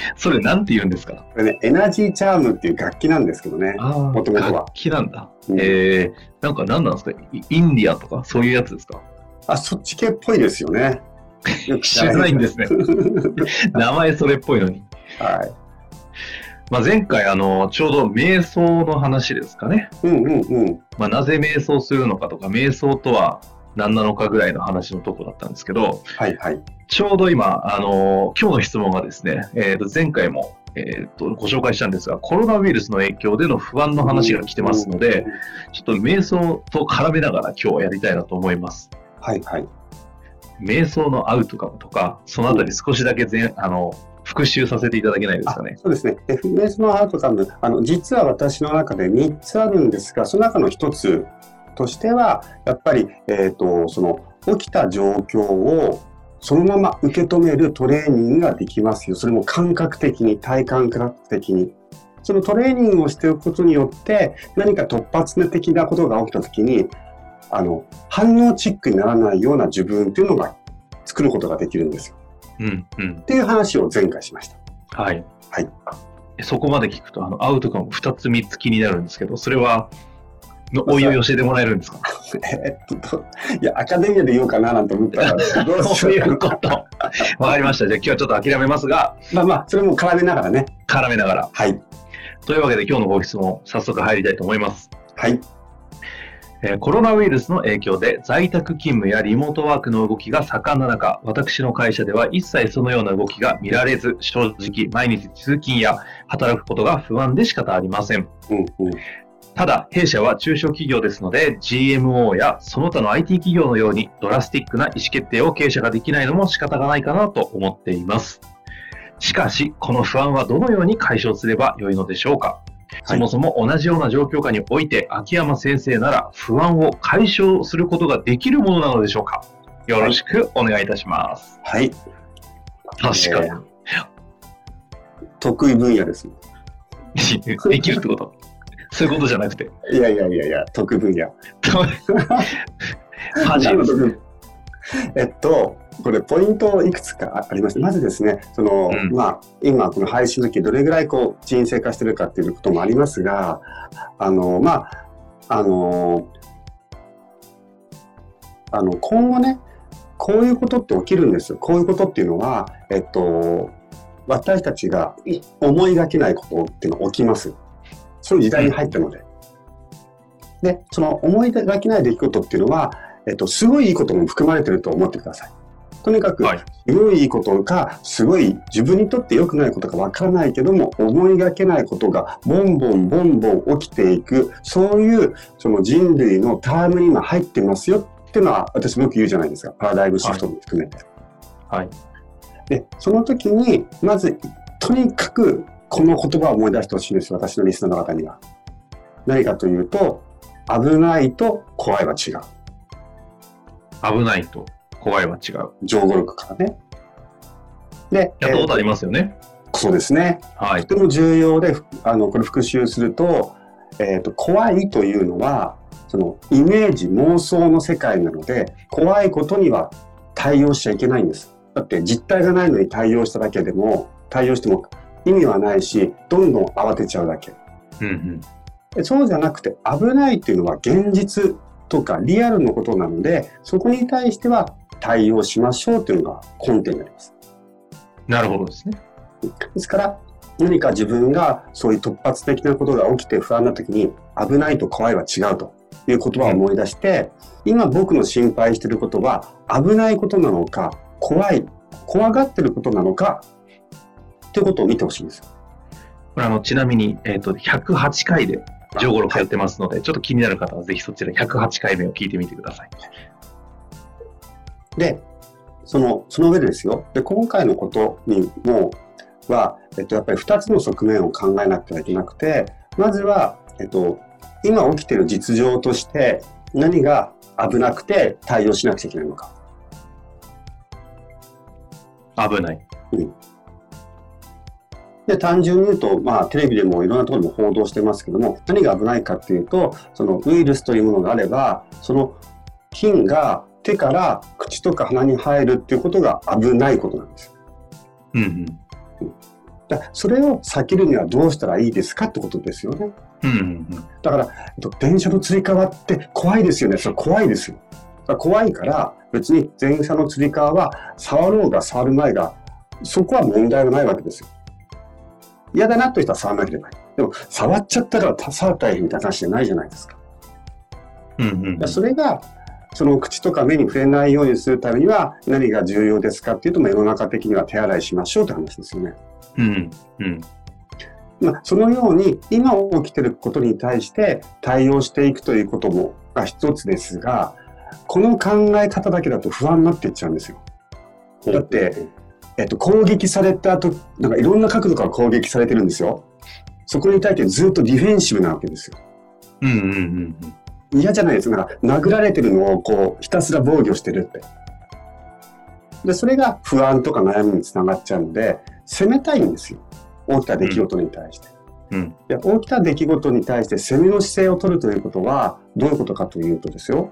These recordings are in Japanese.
それなんて言うんですか？これね、エナジーチャームっていう楽器なんですけどね。ああ、元々は楽器なんだ。うんえー、なんか何なんですか？イインディアンとか？そういうやつですか？あ、そっち系っぽいですよね。よく知らないんですね。名前それっぽいのに。はい。まあ、前回、あの、ちょうど瞑想の話ですかね。うんうんうん。まあ、なぜ瞑想するのかとか、瞑想とは何なのかぐらいの話のとこだったんですけど、はいはい。ちょうど今、あの今日の質問がですね、えーと前回も、えーとご紹介したんですが、コロナウイルスの影響での不安の話が来てますので、ちょっと瞑想と絡めながら今日はやりたいなと思います。はいはい。瞑想のアウトカムとか、そのあたり少しだけ全あの復習させていただけないですかね。そうですね。FMS のアートカム、あの、実は私の中で3つあるんですが、その中の1つとしては、やっぱり、えっ、と、その、起きた状況をそのまま受け止めるトレーニングができますよ。それも感覚的に、体感覚的に。そのトレーニングをしておくことによって、何か突発的なことが起きたときに、あの、反応チックにならないような自分っていうのが作ることができるんですよ。うん、うんっ。ていう話を前回しました。はい。はい。そこまで聞くと、あの、アウトカム2つ3つ気になるんですけど、それは、のおいおい教えてもらえるんですか？えっと、いや、アカデミアで言おうかななんて思ったら、どうしそうよいううこと。わかりました。じゃあ今日はちょっと諦めますが、まあまあ、それも絡めながらね。絡めながら。はい。というわけで今日のご質問、早速入りたいと思います。はい。えーコロナウイルスの影響で在宅勤務やリモートワークの動きが盛んな中、私の会社では一切そのような動きが見られず、正直毎日通勤や働くことが不安で仕方ありません。うんうん。ただ、弊社は中小企業ですので、GMO やその他の IT 企業のようにドラスティックな意思決定を経営者ができないのも仕方がないかなと思っています。しかし、この不安はどのように解消すればよいのでしょうか？そもそも同じような状況下において、秋山先生なら不安を解消することができるものなのでしょうか？よろしくお願いいたします。はい。確かにえー得意分野です。できるってこと？そういうことじゃなくて。いやいやいやいや、得意分野。えっと、これポイントいくつかありまして、まずですね、その、うんまあ、今この配信の時どれぐらいこう人生化してるかっていうこともありますが、あの、まあ、あの、あの、今後ね、こういうことって起きるんですよ。こういうことっていうのは、えっと、私たちが思いがけないことっていうのが起きます。そういう時代に入ったので。で、その思いがけない出来事っていうのは、えっと、すごいいいことも含まれてると思ってください。とにかく、はいすごいいいことか、すごい自分にとって良くないことかわからないけども、思いがけないことがボンボンボンボン起きていく、そういうその人類のタームに今入ってますよっていうのは私もよく言うじゃないですか。パラダイムシフトも含めて。はい。で、その時に、まず、とにかくこの言葉を思い出してほしいんですよ。私のリスナーの方には。何かというと、危ないと怖いは違う。危ないと怖いは違う。情語力からね。で、やったことあえりますよね。ーそうですね。はい。とても重要で、ふあの、これ復習すると、えっ、と、怖いというのは、その、イメージ、妄想の世界なので、怖いことには対応しちゃいけないんです。だって、実体がないのに対応しただけでも、対応しても意味はないし、どんどん慌てちゃうだけ。うんうん。でそうじゃなくて、危ないっていうのは現実とかリアルのことなので、そこに対しては対応しましょうというのが根拠になります。なるほどですね。ですから、何か自分がそういう突発的なことが起きて不安な時に危ないと怖いは違うという言葉を思い出して、今僕の心配していることは危ないことなのか、怖い、怖がってることなのか、っていうことを見てほしいんですよ。これあの、ちなみに、えっ、と、108回で、ジョーゴロ通ってますので、ちょっと気になる方はぜひそちら108回目を聞いてみてください。で、その、その上でですよ。で、今回のことにも、は、えっと、やっぱり2つの側面を考えなくてはいけなくて、まずは、えっと、今起きている実情として何が危なくて対応しなくちゃいけないのか。危ない。で、単純に言うと、まあ、テレビでもいろんなところでも報道してますけども、何が危ないかっていうと、そのウイルスというものがあれば、その菌が手から口とか鼻に入るっていうことが危ないことなんです。うんうん。だそれを避けるにはどうしたらいいですかってことですよね。うんうんだから、えっと電車のつり革って怖いですよね。それ怖いですよ。怖いから、別に電車のつり革は触ろうが触る前が、そこは問題がないわけですよ。嫌だなという人は触らなければいい。でも、触っちゃったからた触ったらいいみたいな話じゃないじゃないですか。うん。うんそれが、その口とか目に触れないようにするためには何が重要ですかっていうと、まあ世の中的には手洗いしましょうって話ですよね。うん。うん。まあ、そのように今起きていることに対して対応していくということもが一つですが、この考え方だけだと不安になっていっちゃうんですよ。だって、えっと、攻撃された後、なんかいろんな角度から攻撃されてるんですよ。そこに対してずっとディフェンシブなわけですよ。うんうんうんうん。嫌じゃないですか。なんか殴られてるのをこうひたすら防御してるって。で、それが不安とか悩みにつながっちゃうので、攻めたいんですよ。起きた出来事に対して。うんで起きた出来事に対して攻めの姿勢を取るということはどういうことかというとですよ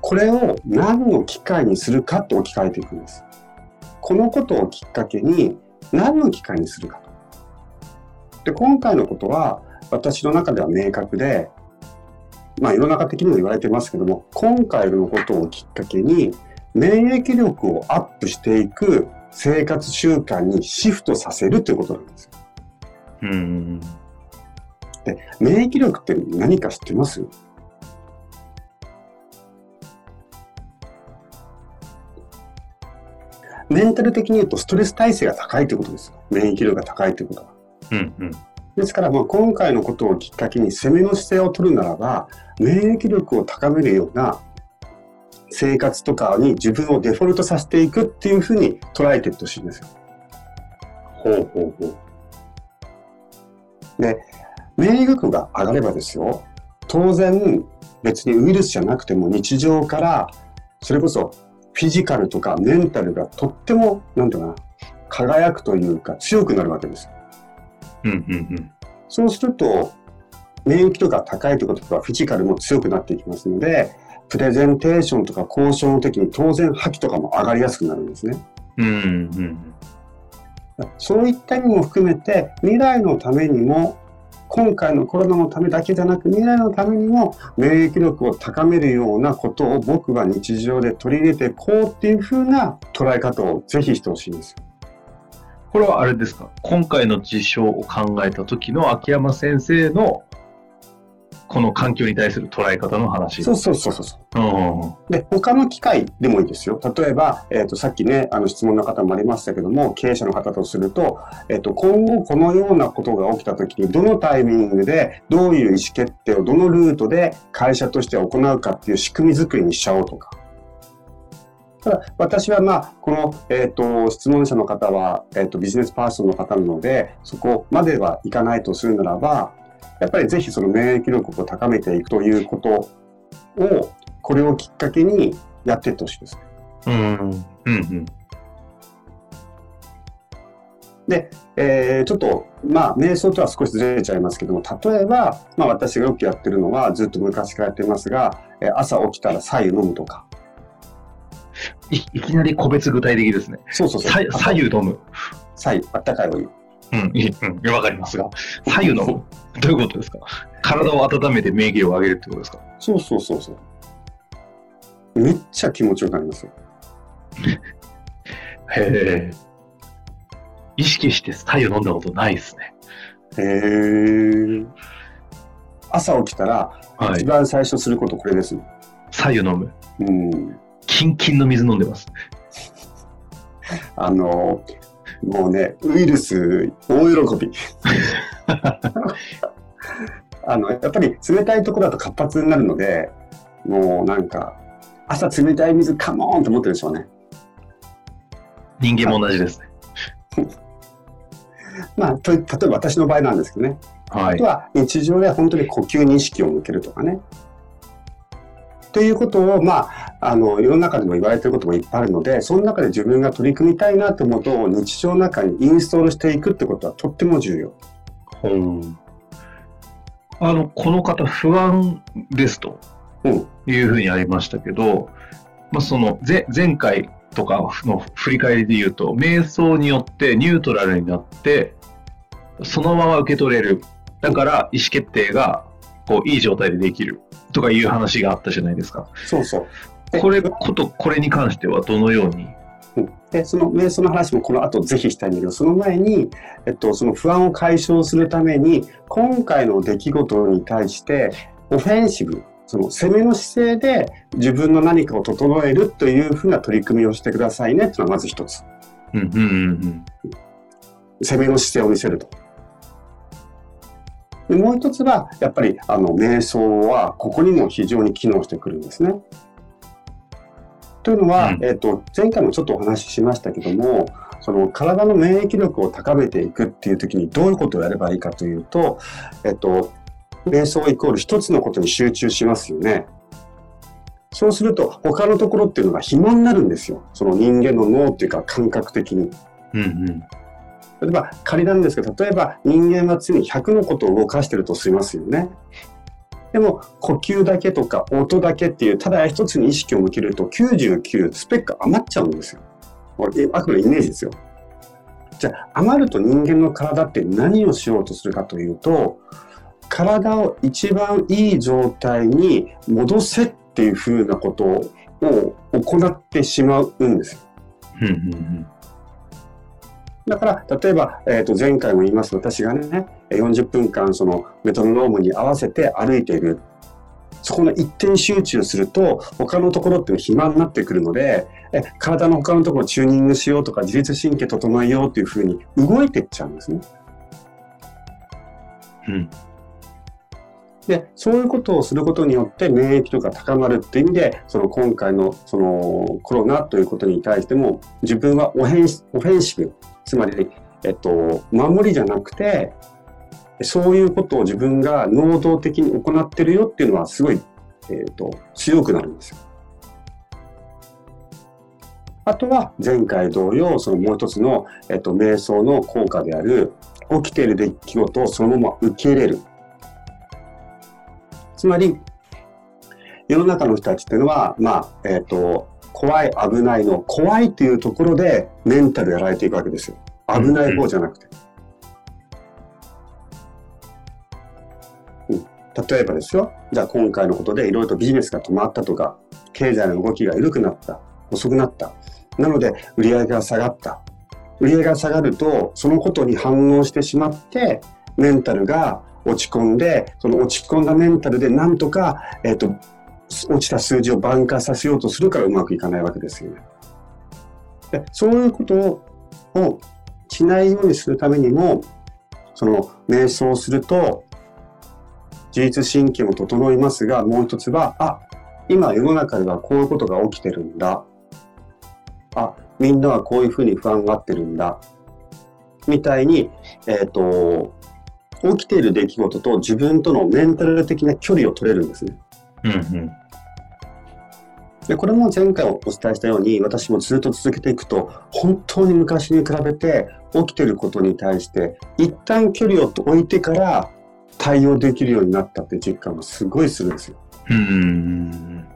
これを何の機会にするかと置き換えていくんですこのことをきっかけに何の機会にするかと。で今回のことは私の中では明確でまあ世の中的にも言われてますけども今回のことをきっかけに免疫力をアップしていく生活習慣にシフトさせるということなんですよ。うんうん。で免疫力って何か知ってます？メンタル的に言うとストレス耐性が高いということですよ。免疫力が高いということは。うんうん。ですから、まあ、今回のことをきっかけに攻めの姿勢を取るならば、免疫力を高めるような生活とかに自分をデフォルトさせていくっていうふうに捉えていってほしいんですよ。ほうほうほう。免疫力が上がればですよ、当然別にウイルスじゃなくても日常からそれこそフィジカルとかメンタルがとっても、なんだな、輝くというか強くなるわけですよ。うんうんうん。そうすると、免疫力が高いということはフィジカルも強くなっていきますので、プレゼンテーションとか交渉の時に当然覇気とかも上がりやすくなるんですね。うんうんそういった意味も含めて、未来のためにも、今回のコロナのためだけじゃなく、未来のためにも免疫力を高めるようなことを僕は日常で取り入れていこうっていう風な捉え方をぜひしてほしいんですよ。これはあれですか？今回の事象を考えた時の秋山先生のこの環境に対する捉え方の話。そうそうそうそう。うんうんで、他の機会でもいいですよ。例えば、えっ、と、さっきね、あの質問の方もありましたけども、経営者の方とすると、えっ、と、今後このようなことが起きたときに、どのタイミングで、どういう意思決定をどのルートで会社として行うかっていう仕組み作りにしちゃおうとか。ただ、私はまあ、この、えっ、と、質問者の方は、えっ、と、ビジネスパーソンの方なので、そこまではいかないとするならば、やっぱりぜひその免疫力を高めていくということを、これをきっかけにやっていってほしいですね。うんうんうんで、えーちょっと、まあ、瞑想とは少しずれちゃいますけども、例えば、まあ、私がよくやってるのは、ずっと昔からやってますが、えー朝起きたら白湯飲むとか。いいきなり個別具体的ですね。そうそうそう。さ左右飲む。白湯、あったかいお湯。うん、いいうん、わかりますが。左右飲む。どういうことですか？体を温めて免疫力を上げるってことですか？そうそうそうそう。めっちゃ気持ちよくなりますよ。へえ。意識して白湯飲んだことないですね。へえ。朝起きたら、はい。一番最初することこれです。白湯飲む。うん。キンキンの水飲んでます。あの、もうね、ウイルス大喜び。あの、やっぱり冷たいところだと活発になるので、もうなんか、朝冷たい水カモーンと思ってるでしょうね。人間も同じですね。まあ、と例えば私の場合なんですけどね。はいあと。は日常で本当に呼吸に意識を向けるとかね。ということを、まあ、あの世の中でも言われてることもいっぱいあるのでその中で自分が取り組みたいなと思うと日常の中にインストールしていくってことはとっても重要。ほうあの、この方不安ですとうんいうふうにありましたけど、まあ、その前前回とかの振り返りで言うと、瞑想によってニュートラルになって、そのまま受け取れる。だから意思決定がこういい状態でできるとかいう話があったじゃないですか。そうそう。でこれこと、これに関してはどのように？うんでその瞑想の話もこの後ぜひしたいんだけどその前に、えっと、その不安を解消するために今回の出来事に対してオフェンシブその攻めの姿勢で自分の何かを整えるというふうな取り組みをしてくださいねっていうのはまず一つうんうんうんうん。攻めの姿勢を見せると。でもう一つはやっぱりあの瞑想はここにも非常に機能してくるんですね。というのは、うんえっと前回もちょっとお話ししましたけどもその体の免疫力を高めていくっていう時にどういうことをやればいいかというと、えっと、瞑想イコール一つのことに集中しますよね。そうすると他のところっていうのが暇になるんですよ。その人間の脳っていうか感覚的に。うんうん。例えば仮なんですけど例えば人間は常に100のことを動かしてるとしますよね。でも呼吸だけとか音だけっていうただ一つに意識を向けると99スペック余っちゃうんですよ。これあくまでイメージですよ。じゃあ余ると人間の体って何をしようとするかというと体を一番いい状態に戻せっていうふうなことを行ってしまうんですよ。だから、例えば、えー、と前回も言います私がね、40分間そのメトロノームに合わせて歩いている。そこの一点集中すると、他のところって暇になってくるので、え体の他のところをチューニングしようとか、自律神経整えようというふうに動いていっちゃうんですね。うんで、そういうことをすることによって免疫力が高まるっていう意味で、その今回のそのコロナということに対しても、自分はオフェンシオフェンシブ、つまり、えっと、守りじゃなくて、そういうことを自分が能動的に行ってるよっていうのはすごい、えっと、強くなるんですよ。あとは前回同様、そのもう一つの、えっと、瞑想の効果である、起きている出来事をそのまま受け入れる。つまり、世の中の人たちっていうのは、まあ、えっ、と、怖い、危ないの、怖いっていうところでメンタルやられていくわけですよ。危ない方じゃなくて。うん、例えばですよ、じゃあ今回のことでいろいろとビジネスが止まったとか、経済の動きが緩くなった、遅くなった。なので、売り上げが下がった。売り上げが下がると、そのことに反応してしまって、メンタルが落ち込んで、その落ち込んだメンタルでなんとか、えっ、と、落ちた数字を挽回させようとするからうまくいかないわけですよね。でそういうことをしないようにするためにも、その瞑想をすると、自律神経も整いますが、もう一つは、あ、今世の中ではこういうことが起きてるんだ。あ、みんなはこういうふうに不安がってるんだ。みたいに、えっ、と、起きている出来事と自分とのメンタル的な距離を取れるんですね。うんうん。でこれも前回お伝えしたように私もずっと続けていくと本当に昔に比べて起きてることに対して一旦距離を置いてから対応できるようになったって実感がすごいするんですよ。うん。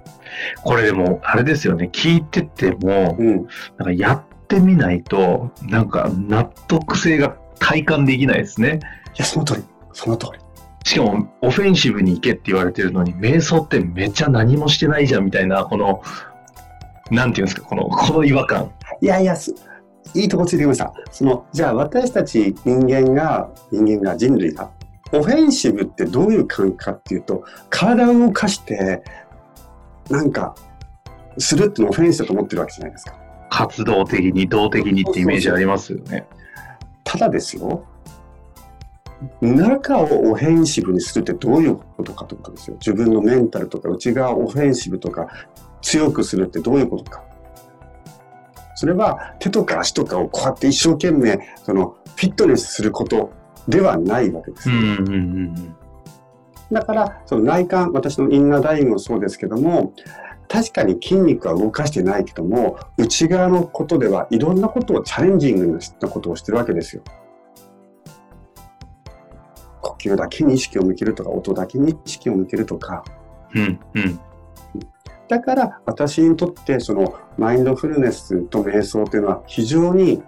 これでも、あれですよね、聞いてても、うん、なんかやってみないと、なんか納得性が体感できないですね。いやその通りその通り。しかも、オフェンシブに行けって言われてるのに、瞑想ってめっちゃ何もしてないじゃんみたいな、この、なんていうんですか、この、この違和感。いやいやすいいとこついてきました。その、じゃあ私たち人間が、人間が人類が、オフェンシブってどういう感覚かっていうと、体を動かして、なんか、するってのをオフェンスだと思ってるわけじゃないですか。活動的に、動的にってイメージありますよね。ただですよ、中をオフェンシブにするってどういうことかということですよ。自分のメンタルとか内側オフェンシブとか強くするってどういうことか。それは手とか足とかをこうやって一生懸命そのフィットネスすることではないわけです。だからその内観私のインナーダイイングもそうですけども確かに筋肉は動かしてないけども内側のことではいろんなことをチャレンジングなことをしてるわけですよ。呼吸だけに意識を向けるとか音だけに意識を向けるとか。うんうんだから私にとってそのマインドフルネスと瞑想というのは非常に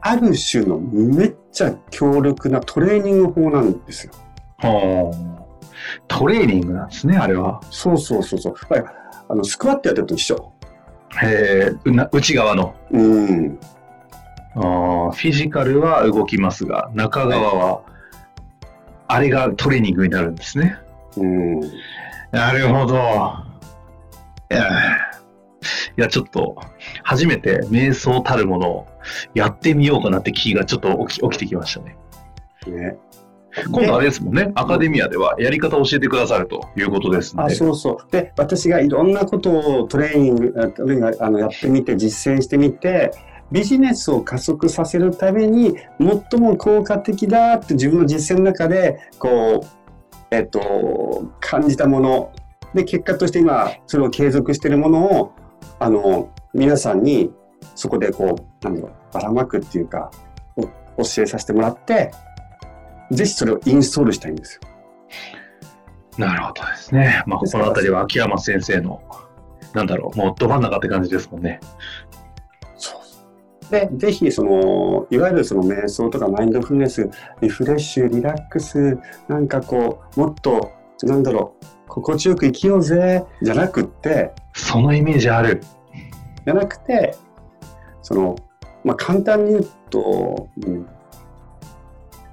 ある種のめっちゃ強力なトレーニング法なんですよ。はあ、トレーニングなんですね、あれは。そうそうそうそう。あのスクワットやってると一緒。へえ、内側の。うん。あフィジカルは動きますが、中側は、あれがトレーニングになるんですね。うん。なるほど。いや、いやちょっと、初めて瞑想たるものをやってみようかなって気がちょっと起き起きてきましたね。ね。今度あれですもんね、アカデミアではやり方を教えてくださるということですね。あそうそう。で、私がいろんなことをトレーニング、あのやってみて、実践してみて、ビジネスを加速させるために最も効果的だって自分の実践の中でこうえっと、感じたもので結果として今それを継続しているものをあの皆さんにそこでこうなんだろうばらまくっていうか教えさせてもらってぜひそれをインストールしたいんですよ。なるほどですね。まあ、この辺りは秋山先生の、なんだろう、もうど真ん中って感じですもんね。で、ぜひ、その、いわゆるその瞑想とかマインドフルネス、リフレッシュ、リラックス、なんかこう、もっと、なんだろう、心地よく生きようぜ、じゃなくって、そのイメージある。じゃなくて、その、まあ、簡単に言うと、うん、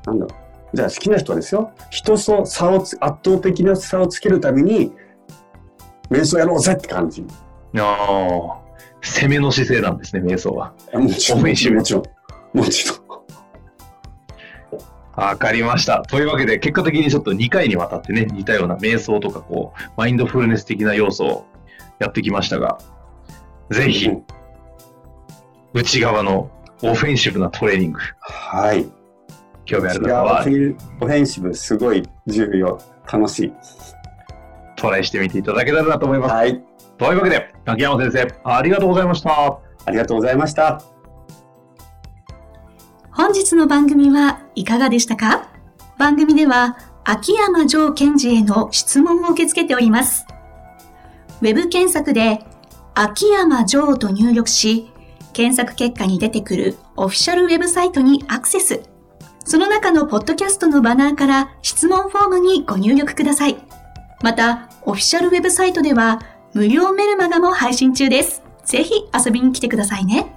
なんだろう。じゃあ好きな人はですよ、人と差を圧倒的な差をつけるために、瞑想やろうぜって感じ。ああ。攻めの姿勢なんですね、瞑想は。もちろん。もちろん。もちろん。わかりました。というわけで、結果的にちょっと2回にわたってね、似たような瞑想とか、こう、マインドフルネス的な要素をやってきましたが、ぜひ、内側のオフェンシブなトレーニング。はい。興味ある方は。オフェンシブ、すごい重要。楽しい。トライしてみていただけたらなと思います。はい。というわけで、秋山先生、ありがとうございました。ありがとうございました。本日の番組はいかがでしたか？番組では、秋山城賢治への質問を受け付けております。ウェブ検索で、秋山城と入力し、検索結果に出てくるオフィシャルウェブサイトにアクセス。その中のポッドキャストのバナーから質問フォームにご入力ください。また、オフィシャルウェブサイトでは、無料メルマガも配信中です。ぜひ遊びに来てくださいね。